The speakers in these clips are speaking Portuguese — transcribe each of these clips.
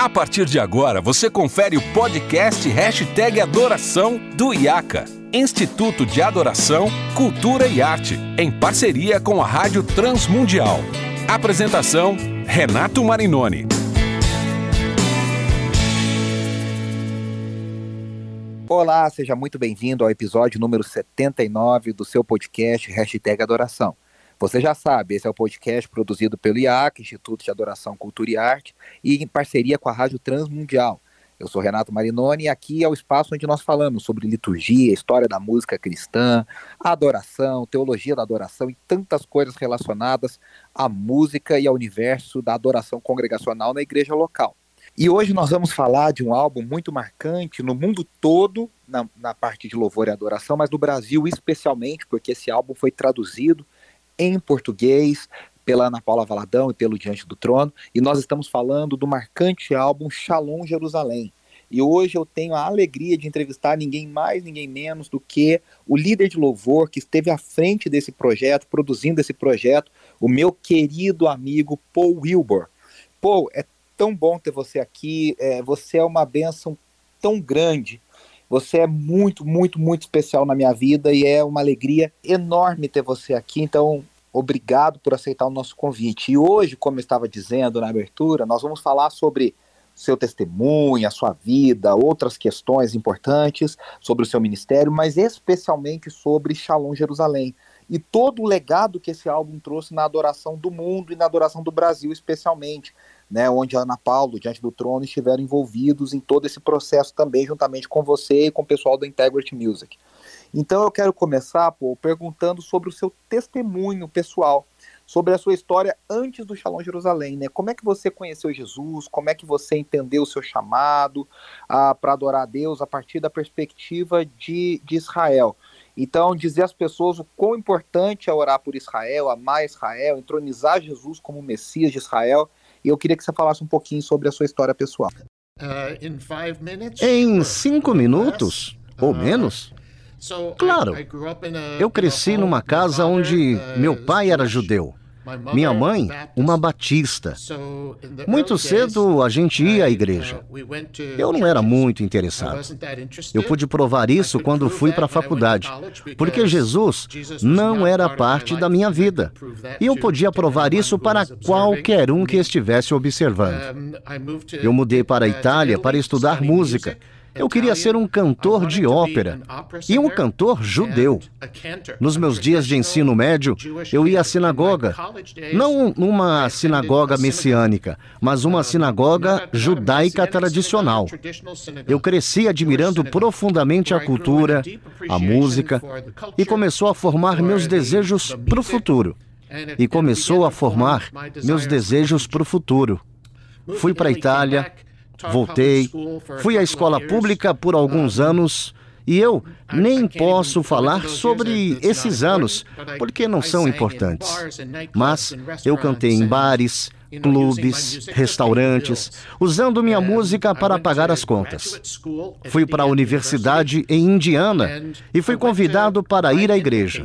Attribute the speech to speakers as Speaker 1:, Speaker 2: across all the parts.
Speaker 1: A partir de agora, você confere o podcast Hashtag Adoração do IACA, Instituto de Adoração, Cultura e Arte, em parceria com a Rádio Transmundial. Apresentação, Renato Marinoni.
Speaker 2: Olá, seja muito bem-vindo ao episódio número 79 do seu podcast Hashtag Adoração. Você já sabe, esse é o podcast produzido pelo IAC, Instituto de Adoração, Cultura e Arte, e em parceria com a Rádio Transmundial. Eu sou Renato Marinoni e aqui é o espaço onde nós falamos sobre liturgia, história da música cristã, adoração, teologia da adoração e tantas coisas relacionadas à música e ao universo da adoração congregacional na igreja local. E hoje nós vamos falar de um álbum muito marcante no mundo todo, na, na parte de louvor e adoração, mas no Brasil especialmente, porque esse álbum foi traduzido em português pela Ana Paula Valadão e pelo Diante do Trono, e nós estamos falando do marcante álbum Shalom Jerusalém. E hoje eu tenho a alegria de entrevistar ninguém mais, ninguém menos do que o líder de louvor que esteve à frente desse projeto, produzindo esse projeto, o meu querido amigo Paul Wilbur. Paul, é tão bom ter você aqui, é, você é uma bênção tão grande você é muito, muito, muito especial na minha vida e é uma alegria enorme ter você aqui. Então, obrigado por aceitar o nosso convite. E hoje, como eu estava dizendo na abertura, nós vamos falar sobre seu testemunho, a sua vida, outras questões importantes sobre o seu ministério, mas especialmente sobre Shalom Jerusalém e todo o legado que esse álbum trouxe na adoração do mundo e na adoração do Brasil, especialmente né, onde a Ana Paulo, diante do trono, estiveram envolvidos em todo esse processo também, juntamente com você e com o pessoal do Integrity Music. Então eu quero começar, pô, perguntando sobre o seu testemunho pessoal, sobre a sua história antes do Shalom Jerusalém, né? Como é que você conheceu Jesus? Como é que você entendeu o seu chamado ah, para adorar a Deus a partir da perspectiva de, de Israel? Então, dizer às pessoas o quão importante é orar por Israel, amar Israel, entronizar Jesus como Messias de Israel e eu queria que você falasse um pouquinho sobre a sua história pessoal.
Speaker 3: Uh, em cinco minutos, ou uh, menos? Claro, eu cresci numa casa onde uh, meu pai era judeu. Minha mãe, uma batista. Muito cedo a gente ia à uh, igreja. Eu não era muito interessado. Eu pude provar isso quando fui para a faculdade, porque Jesus não era parte da minha vida. E eu podia provar isso para qualquer um que estivesse observando. Eu mudei para a uh, Itália para estudar música. Eu queria ser um cantor de ópera e um cantor judeu. Nos meus dias de ensino médio, eu ia à sinagoga, não uma sinagoga messiânica, mas uma sinagoga judaica tradicional. Eu cresci admirando profundamente a cultura, a música, e começou a formar meus desejos para o futuro. E começou a formar meus desejos para o futuro. Fui para a Itália, Voltei, fui à escola pública por alguns anos e eu nem posso falar sobre esses anos, porque não são importantes. Mas eu cantei em bares, clubes, restaurantes, usando minha música para pagar as contas. Fui para a universidade em Indiana e fui convidado para ir à igreja.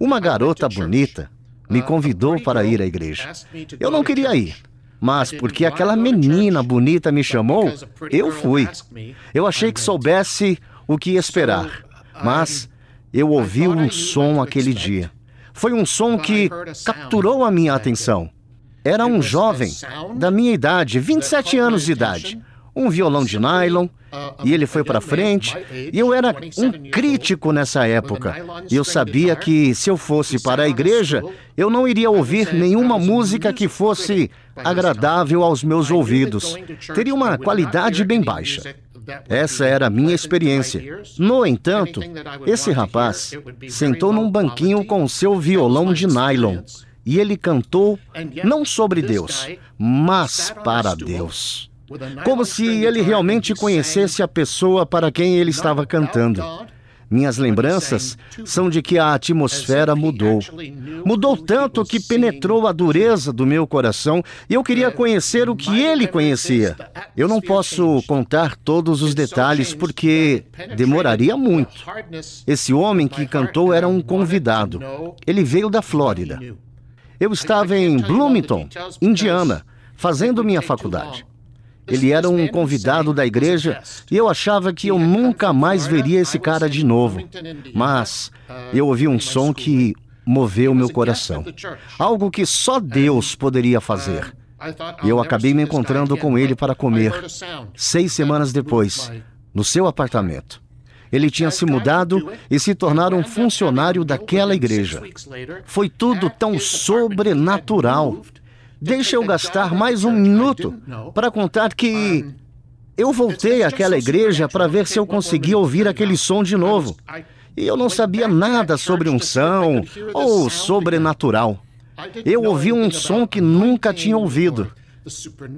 Speaker 3: Uma garota bonita me convidou para ir à igreja. Eu não queria ir mas porque aquela menina bonita me chamou, eu fui. Eu achei que soubesse o que esperar, mas eu ouvi um som aquele dia. Foi um som que capturou a minha atenção. Era um jovem da minha idade, 27 anos de idade, um violão de nylon, e ele foi para frente. E eu era um crítico nessa época. Eu sabia que se eu fosse para a igreja, eu não iria ouvir nenhuma música que fosse agradável aos meus ouvidos. Teria uma qualidade bem baixa. Essa era a minha experiência. No entanto, esse rapaz sentou num banquinho com seu violão de nylon e ele cantou não sobre Deus, mas para Deus como se ele realmente conhecesse a pessoa para quem ele estava cantando. Minhas lembranças são de que a atmosfera mudou. Mudou tanto que penetrou a dureza do meu coração e eu queria conhecer o que ele conhecia. Eu não posso contar todos os detalhes porque demoraria muito. Esse homem que cantou era um convidado. Ele veio da Flórida. Eu estava em Bloomington, Indiana, fazendo minha faculdade. Ele era um convidado da igreja e eu achava que eu nunca mais veria esse cara de novo. Mas eu ouvi um som que moveu meu coração. Algo que só Deus poderia fazer. E eu acabei me encontrando com ele para comer, seis semanas depois, no seu apartamento. Ele tinha se mudado e se tornado um funcionário daquela igreja. Foi tudo tão sobrenatural. Deixa eu gastar mais um minuto para contar que eu voltei àquela igreja para ver se eu conseguia ouvir aquele som de novo. E eu não sabia nada sobre unção ou sobrenatural. Eu ouvi um som que nunca tinha ouvido.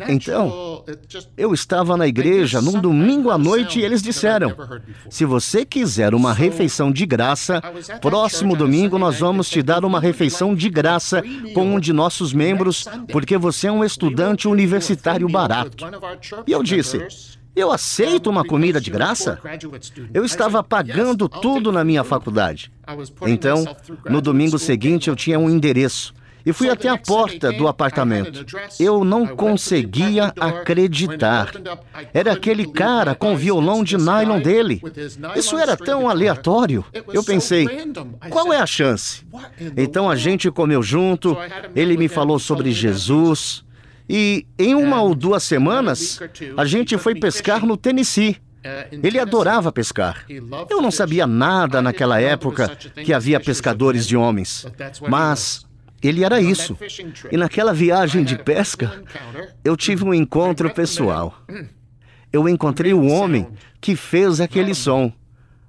Speaker 3: Então, eu estava na igreja num domingo à noite e eles disseram: se você quiser uma refeição de graça, próximo domingo nós vamos te dar uma refeição de graça com um de nossos membros, porque você é um estudante universitário barato. E eu disse: eu aceito uma comida de graça? Eu estava pagando tudo na minha faculdade. Então, no domingo seguinte, eu tinha um endereço e fui até a porta do apartamento. Eu não conseguia acreditar. Era aquele cara com o violão de nylon dele. Isso era tão aleatório. Eu pensei, qual é a chance? Então a gente comeu junto, ele me falou sobre Jesus. E em uma ou duas semanas, a gente foi pescar no Tennessee. Ele adorava pescar. Eu não sabia nada naquela época que havia pescadores de homens, mas ele era isso. E naquela viagem de pesca, eu tive um encontro pessoal. Eu encontrei o homem que fez aquele som.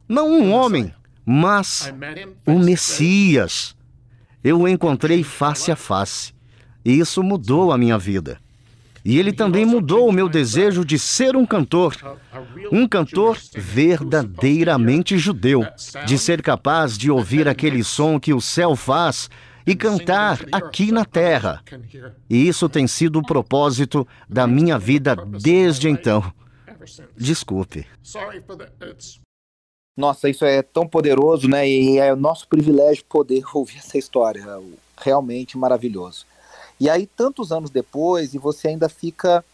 Speaker 3: Não um homem, mas o Messias. Eu o encontrei face a face. E isso mudou a minha vida. E ele também mudou o meu desejo de ser um cantor. Um cantor verdadeiramente judeu. De ser capaz de ouvir aquele som que o céu faz e cantar aqui na terra. E isso tem sido o propósito da minha vida desde então. Desculpe.
Speaker 2: Nossa, isso é tão poderoso, né? E é o nosso privilégio poder ouvir essa história. Realmente maravilhoso. E aí, tantos anos depois, e você ainda fica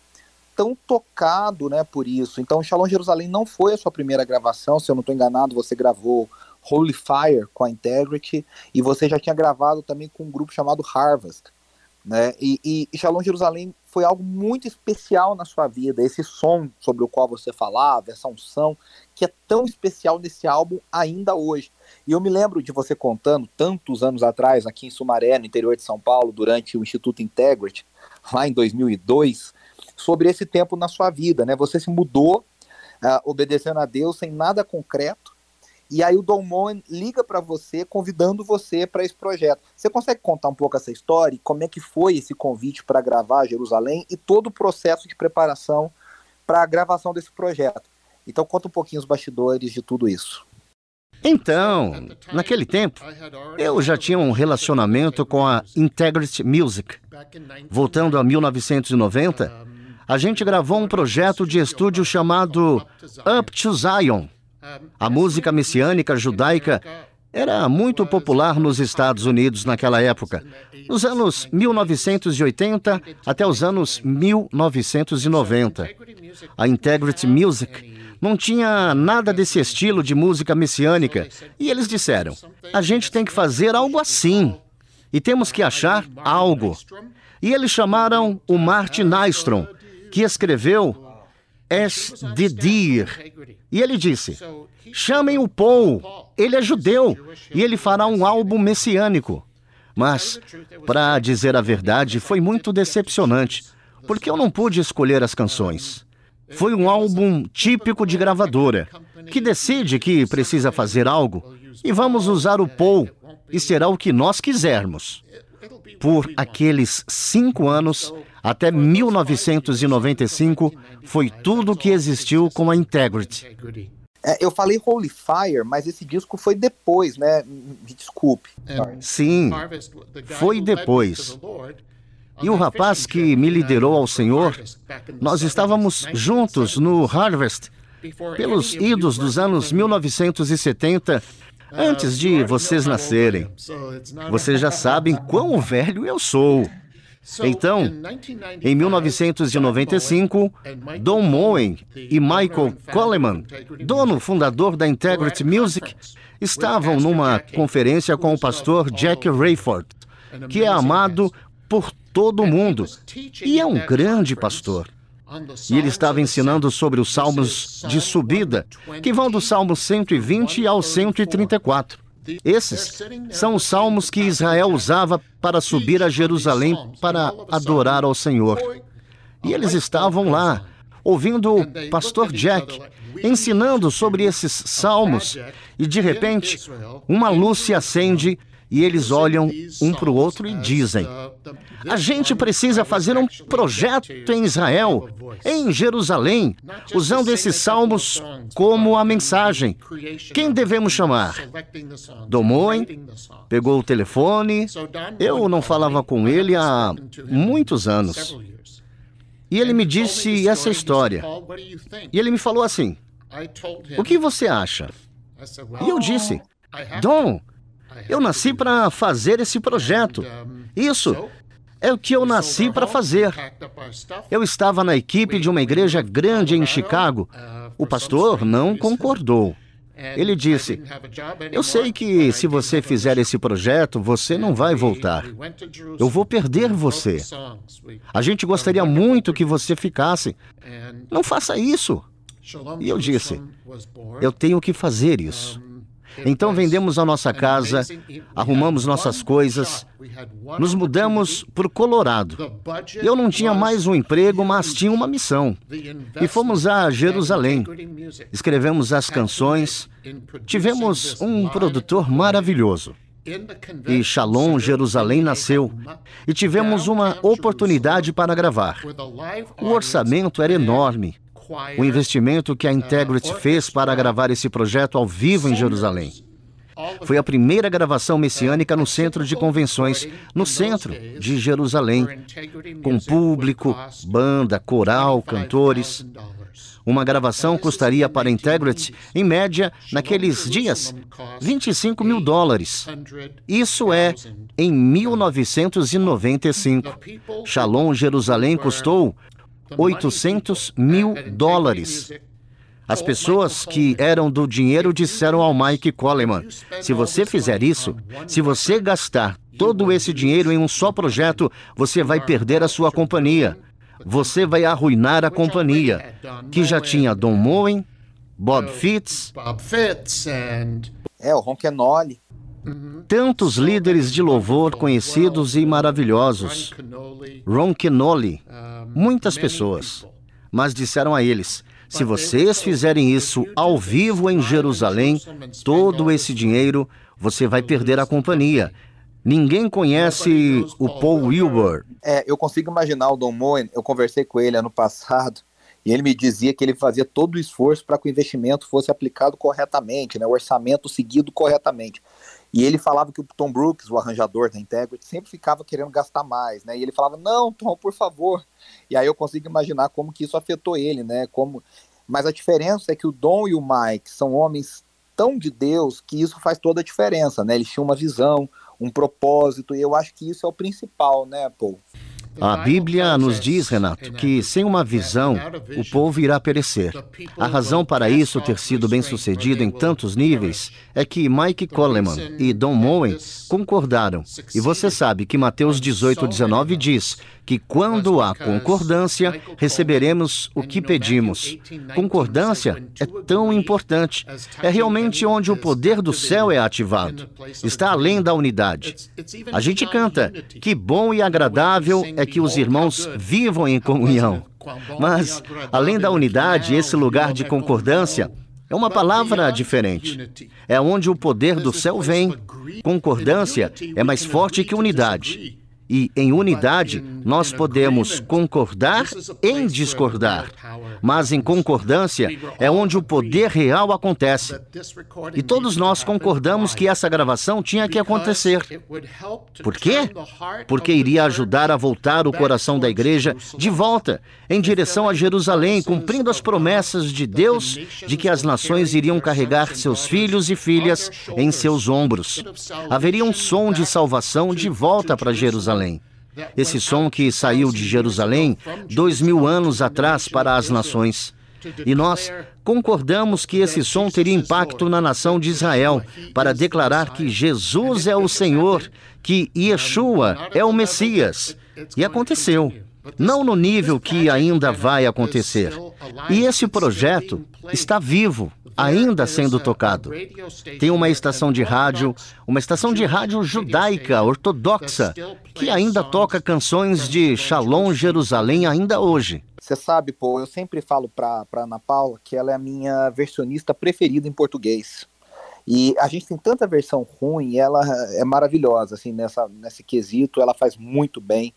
Speaker 2: tão tocado né, por isso. Então, Shalom Jerusalém não foi a sua primeira gravação, se eu não estou enganado, você gravou Holy Fire com a Integrity, e você já tinha gravado também com um grupo chamado Harvest. Né? E, e Shalom Jerusalém foi algo muito especial na sua vida, esse som sobre o qual você falava, essa unção, que é tão especial nesse álbum ainda hoje. E eu me lembro de você contando, tantos anos atrás, aqui em Sumaré, no interior de São Paulo, durante o Instituto Integrity, lá em 2002, sobre esse tempo na sua vida. Né? Você se mudou, uh, obedecendo a Deus, sem nada concreto, e aí o Don Moen liga para você, convidando você para esse projeto. Você consegue contar um pouco essa história? Como é que foi esse convite para gravar Jerusalém e todo o processo de preparação para a gravação desse projeto? Então conta um pouquinho os bastidores de tudo isso.
Speaker 3: Então, naquele tempo, eu já tinha um relacionamento com a Integrity Music. Voltando a 1990, a gente gravou um projeto de estúdio chamado Up to Zion a música messiânica judaica era muito popular nos Estados Unidos naquela época, nos anos 1980 até os anos 1990. A Integrity Music não tinha nada desse estilo de música messiânica e eles disseram: a gente tem que fazer algo assim e temos que achar algo. E eles chamaram o Martin Nystrom, que escreveu As the Deer. E ele disse: chamem o Paul, ele é judeu e ele fará um álbum messiânico. Mas, para dizer a verdade, foi muito decepcionante, porque eu não pude escolher as canções. Foi um álbum típico de gravadora, que decide que precisa fazer algo e vamos usar o Paul e será o que nós quisermos. Por aqueles cinco anos, até 1995, foi tudo que existiu com a Integrity.
Speaker 2: É, eu falei Holy Fire, mas esse disco foi depois, né? Me desculpe.
Speaker 3: Sim, foi depois. E o rapaz que me liderou ao Senhor, nós estávamos juntos no Harvest pelos idos dos anos 1970 antes de vocês nascerem. Vocês já sabem quão velho eu sou. Então, em 1995, Don Moen e Michael Coleman, dono fundador da Integrity Music, estavam numa conferência com o pastor Jack Rayford, que é amado por todo mundo e é um grande pastor. E ele estava ensinando sobre os salmos de subida, que vão do Salmo 120 ao 134. Esses são os salmos que Israel usava para subir a Jerusalém para adorar ao Senhor. E eles estavam lá, ouvindo o pastor Jack ensinando sobre esses salmos, e de repente, uma luz se acende e eles olham um para o outro e dizem: A gente precisa fazer um projeto em Israel, em Jerusalém, usando esses salmos como a mensagem. Quem devemos chamar? Domoen pegou o telefone. Eu não falava com ele há muitos anos. E ele me disse essa história. E ele me falou assim: O que você acha? E eu disse: Dom, eu nasci para fazer esse projeto. Isso é o que eu nasci para fazer. Eu estava na equipe de uma igreja grande em Chicago. O pastor não concordou. Ele disse: Eu sei que se você fizer esse projeto, você não vai voltar. Eu vou perder você. A gente gostaria muito que você ficasse. Não faça isso. E eu disse: Eu tenho que fazer isso. Então vendemos a nossa casa, arrumamos nossas coisas, nos mudamos para o Colorado. Eu não tinha mais um emprego, mas tinha uma missão. E fomos a Jerusalém. Escrevemos as canções. Tivemos um produtor maravilhoso. E Shalom Jerusalém nasceu. E tivemos uma oportunidade para gravar. O orçamento era enorme o investimento que a Integrity fez para gravar esse projeto ao vivo em Jerusalém. Foi a primeira gravação messiânica no centro de convenções, no centro de Jerusalém, com público, banda, coral, cantores. Uma gravação custaria para a Integrity, em média, naqueles dias, 25 mil dólares. Isso é em 1995. Shalom Jerusalém custou 800 mil dólares. As pessoas que eram do dinheiro disseram ao Mike Coleman: se você fizer isso, se você gastar todo esse dinheiro em um só projeto, você vai perder a sua companhia. Você vai arruinar a companhia, que já tinha Don Moen, Bob Fitts,
Speaker 2: é, o Ronquenoli.
Speaker 3: Tantos líderes de louvor conhecidos e maravilhosos. Ron Kenoli, muitas pessoas. Mas disseram a eles: se vocês fizerem isso ao vivo em Jerusalém, todo esse dinheiro, você vai perder a companhia. Ninguém conhece o Paul Wilbur.
Speaker 2: É, eu consigo imaginar o Don Moen, eu conversei com ele ano passado, e ele me dizia que ele fazia todo o esforço para que o investimento fosse aplicado corretamente, né, o orçamento seguido corretamente. E ele falava que o Tom Brooks, o arranjador da Integrity, sempre ficava querendo gastar mais, né? E ele falava: "Não, Tom, por favor". E aí eu consigo imaginar como que isso afetou ele, né? Como mas a diferença é que o Dom e o Mike são homens tão de Deus que isso faz toda a diferença, né? Eles tinham uma visão, um propósito, e eu acho que isso é o principal, né, Paul?
Speaker 3: A Bíblia nos diz, Renato, que sem uma visão o povo irá perecer. A razão para isso ter sido bem sucedido em tantos níveis é que Mike Coleman e Don Moen concordaram. E você sabe que Mateus 18, 19 diz que quando há concordância, receberemos o que pedimos. Concordância é tão importante. É realmente onde o poder do céu é ativado. Está além da unidade. A gente canta: que bom e agradável é que os irmãos vivam em comunhão. Mas, além da unidade, esse lugar de concordância é uma palavra diferente. É onde o poder do céu vem. Concordância é mais forte que unidade. E em unidade, nós podemos concordar em discordar. Mas em concordância é onde o poder real acontece. E todos nós concordamos que essa gravação tinha que acontecer. Por quê? Porque iria ajudar a voltar o coração da igreja de volta, em direção a Jerusalém, cumprindo as promessas de Deus de que as nações iriam carregar seus filhos e filhas em seus ombros. Haveria um som de salvação de volta para Jerusalém. Esse som que saiu de Jerusalém dois mil anos atrás para as nações. E nós concordamos que esse som teria impacto na nação de Israel para declarar que Jesus é o Senhor, que Yeshua é o Messias. E aconteceu. Não no nível que ainda vai acontecer. E esse projeto está vivo, ainda sendo tocado. Tem uma estação de rádio, uma estação de rádio judaica ortodoxa, que ainda toca canções de Shalom Jerusalém ainda hoje.
Speaker 2: Você sabe, pô, eu sempre falo para Ana Paula que ela é a minha versionista preferida em português. E a gente tem tanta versão ruim, ela é maravilhosa, assim, nessa, nesse quesito, ela faz muito bem.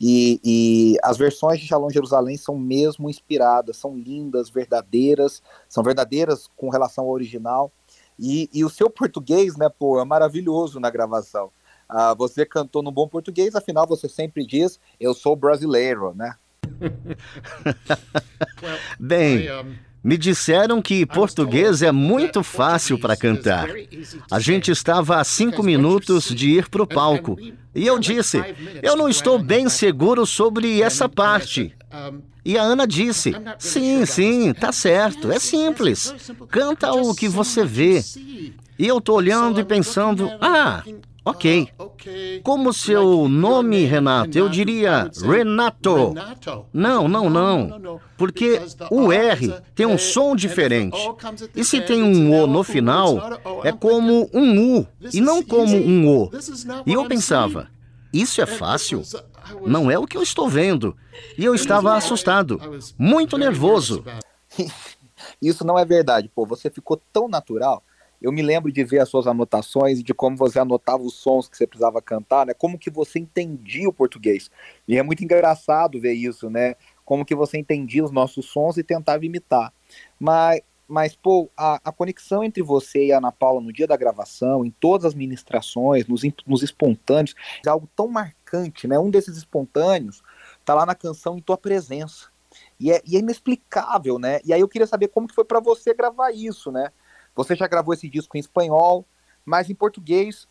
Speaker 2: E, e, as versões de Shalom Jerusalém são mesmo inspiradas, são lindas, verdadeiras, são verdadeiras com relação ao original. E, e o seu português, né, pô, é maravilhoso na gravação. Ah, você cantou no bom português, afinal você sempre diz, eu sou brasileiro, né?
Speaker 3: Bem, me disseram que português é muito fácil para cantar. A gente estava a cinco minutos de ir para o palco. E eu disse: Eu não estou bem seguro sobre essa parte. E a Ana disse: Sim, sim, tá certo, é simples. Canta o que você vê. E eu estou olhando e pensando: Ah, Ok. Como seu nome, Renato? Eu diria Renato. Não, não, não. Porque o R tem um som diferente. E se tem um O no final, é como um U e não como um O. E eu pensava, isso é fácil? Não é o que eu estou vendo. E eu estava assustado, muito nervoso.
Speaker 2: Isso não é verdade, pô. Você ficou tão natural eu me lembro de ver as suas anotações e de como você anotava os sons que você precisava cantar, né? Como que você entendia o português. E é muito engraçado ver isso, né? Como que você entendia os nossos sons e tentava imitar. Mas, mas pô, a, a conexão entre você e a Ana Paula no dia da gravação, em todas as ministrações, nos, nos espontâneos, é algo tão marcante, né? Um desses espontâneos tá lá na canção Em Tua Presença. E é, e é inexplicável, né? E aí eu queria saber como que foi para você gravar isso, né? Você já gravou esse disco em espanhol, mas em português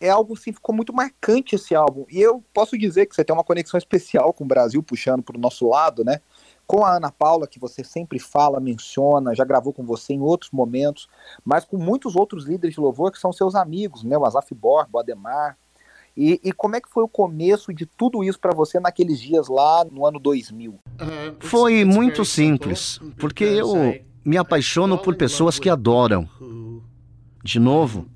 Speaker 2: é algo assim, ficou muito marcante esse álbum. E eu posso dizer que você tem uma conexão especial com o Brasil, puxando para o nosso lado, né? Com a Ana Paula, que você sempre fala, menciona, já gravou com você em outros momentos, mas com muitos outros líderes de louvor que são seus amigos, né? O Azaf Borba, o Ademar. E, e, como é que foi o começo de tudo isso para você naqueles dias lá no ano 2000?
Speaker 3: Foi muito simples, porque eu me apaixono por pessoas que adoram. De novo,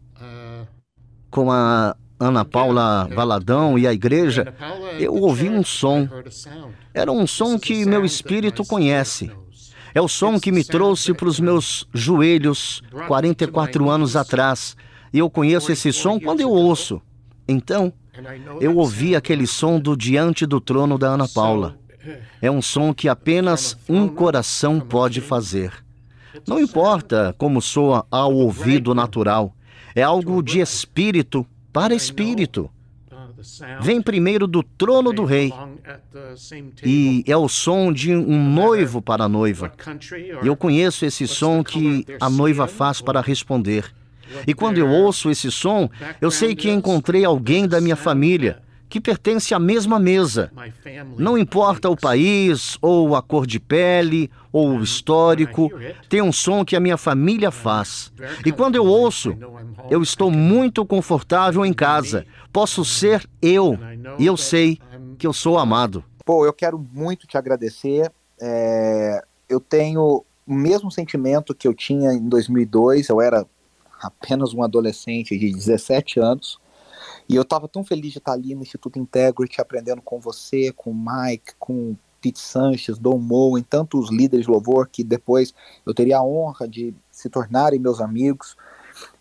Speaker 3: com a Ana Paula Valadão e a igreja, eu ouvi um som. Era um som que meu espírito conhece. É o som que me trouxe para os meus joelhos 44 anos atrás. E eu conheço esse som quando eu ouço. Então, eu ouvi aquele som do diante do trono da Ana Paula. É um som que apenas um coração pode fazer. Não importa como soa ao ouvido natural, é algo de espírito para espírito. Vem primeiro do trono do rei e é o som de um noivo para a noiva. E eu conheço esse som que a noiva faz para responder. E quando eu ouço esse som, eu sei que encontrei alguém da minha família que pertence à mesma mesa. Não importa o país, ou a cor de pele, ou o histórico, tem um som que a minha família faz. E quando eu ouço, eu estou muito confortável em casa. Posso ser eu, e eu sei que eu sou amado.
Speaker 2: Pô, eu quero muito te agradecer. É... Eu tenho o mesmo sentimento que eu tinha em 2002. Eu era apenas um adolescente de 17 anos e eu estava tão feliz de estar ali no Instituto Integrity, aprendendo com você, com o Mike, com o Pete Sanches, Dom Moen, tantos líderes de louvor que depois eu teria a honra de se tornarem meus amigos.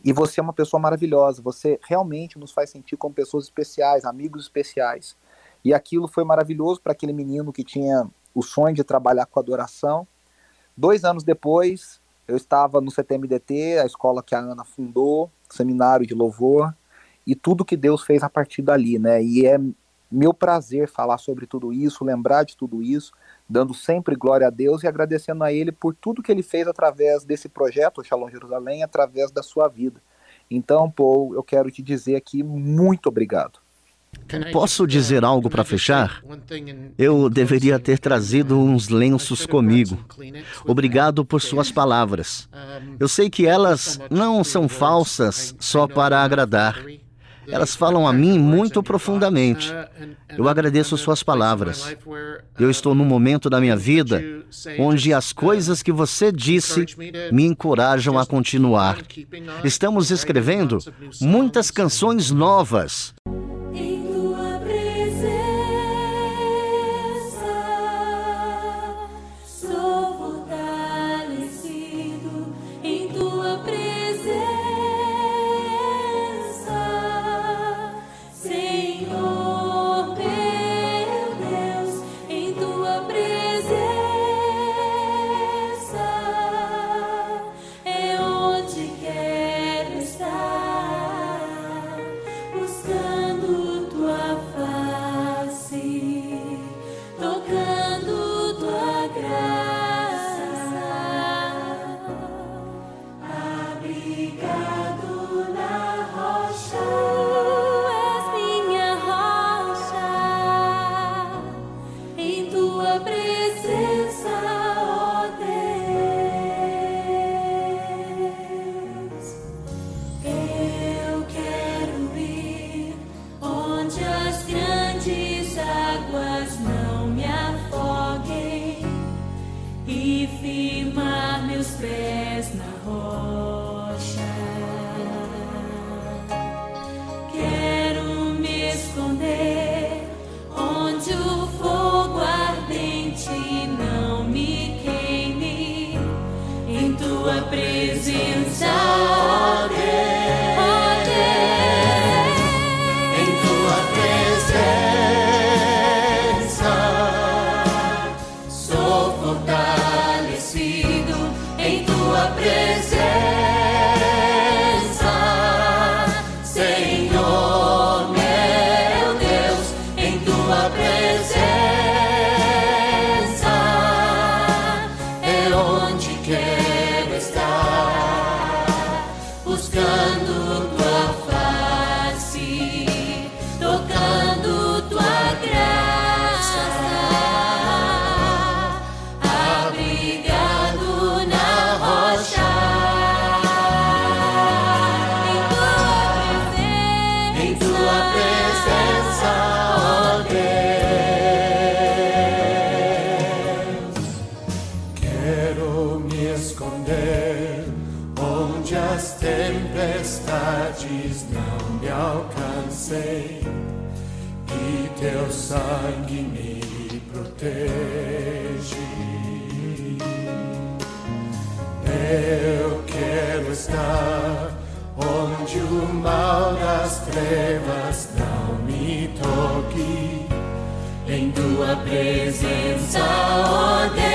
Speaker 2: E você é uma pessoa maravilhosa, você realmente nos faz sentir como pessoas especiais, amigos especiais. E aquilo foi maravilhoso para aquele menino que tinha o sonho de trabalhar com adoração. Dois anos depois, eu estava no CTMDT, a escola que a Ana fundou, seminário de louvor, e tudo que Deus fez a partir dali, né? E é meu prazer falar sobre tudo isso, lembrar de tudo isso, dando sempre glória a Deus e agradecendo a Ele por tudo que Ele fez através desse projeto, Shalom Jerusalém, através da sua vida. Então, Paul, eu quero te dizer aqui muito obrigado.
Speaker 4: Posso dizer algo para fechar? Eu deveria ter trazido uns lenços comigo. Obrigado por suas palavras. Eu sei que elas não são falsas só para agradar. Elas falam a mim muito profundamente. Eu agradeço suas palavras. Eu estou num momento da minha vida onde as coisas que você disse me encorajam a continuar. Estamos escrevendo muitas canções novas. sei que teu sangue me protege. Eu quero estar onde o mal das trevas não me toque, em tua presença, ó Deus.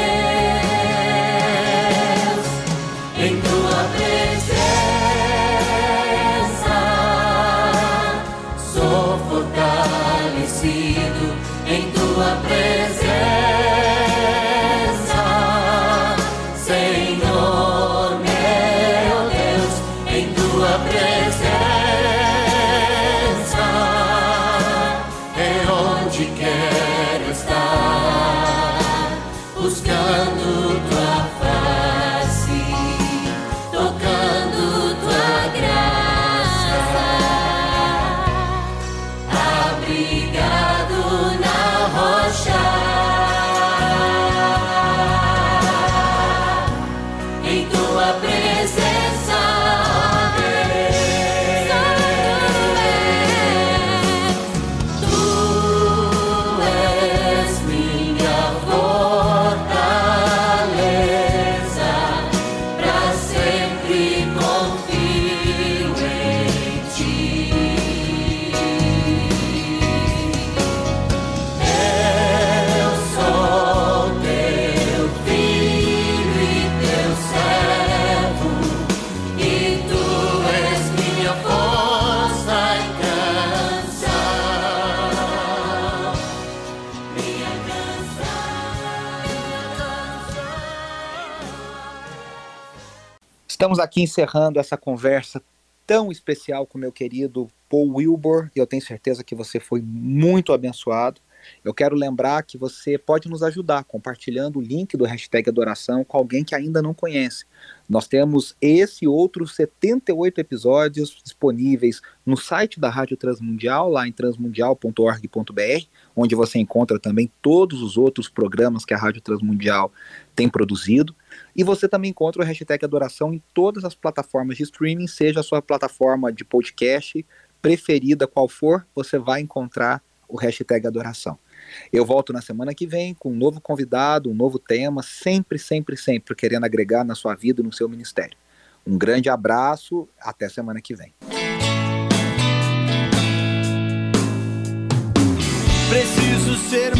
Speaker 2: Estamos aqui encerrando essa conversa tão especial com meu querido Paul Wilbur, e eu tenho certeza que você foi muito abençoado. Eu quero lembrar que você pode nos ajudar compartilhando o link do hashtag Adoração com alguém que ainda não conhece. Nós temos esse e outros 78 episódios disponíveis no site da Rádio Transmundial, lá em transmundial.org.br, onde você encontra também todos os outros programas que a Rádio Transmundial tem produzido. E você também encontra o hashtag Adoração em todas as plataformas de streaming, seja a sua plataforma de podcast preferida qual for, você vai encontrar o hashtag Adoração. Eu volto na semana que vem com um novo convidado, um novo tema, sempre, sempre, sempre querendo agregar na sua vida e no seu ministério. Um grande abraço, até semana que vem. Preciso ser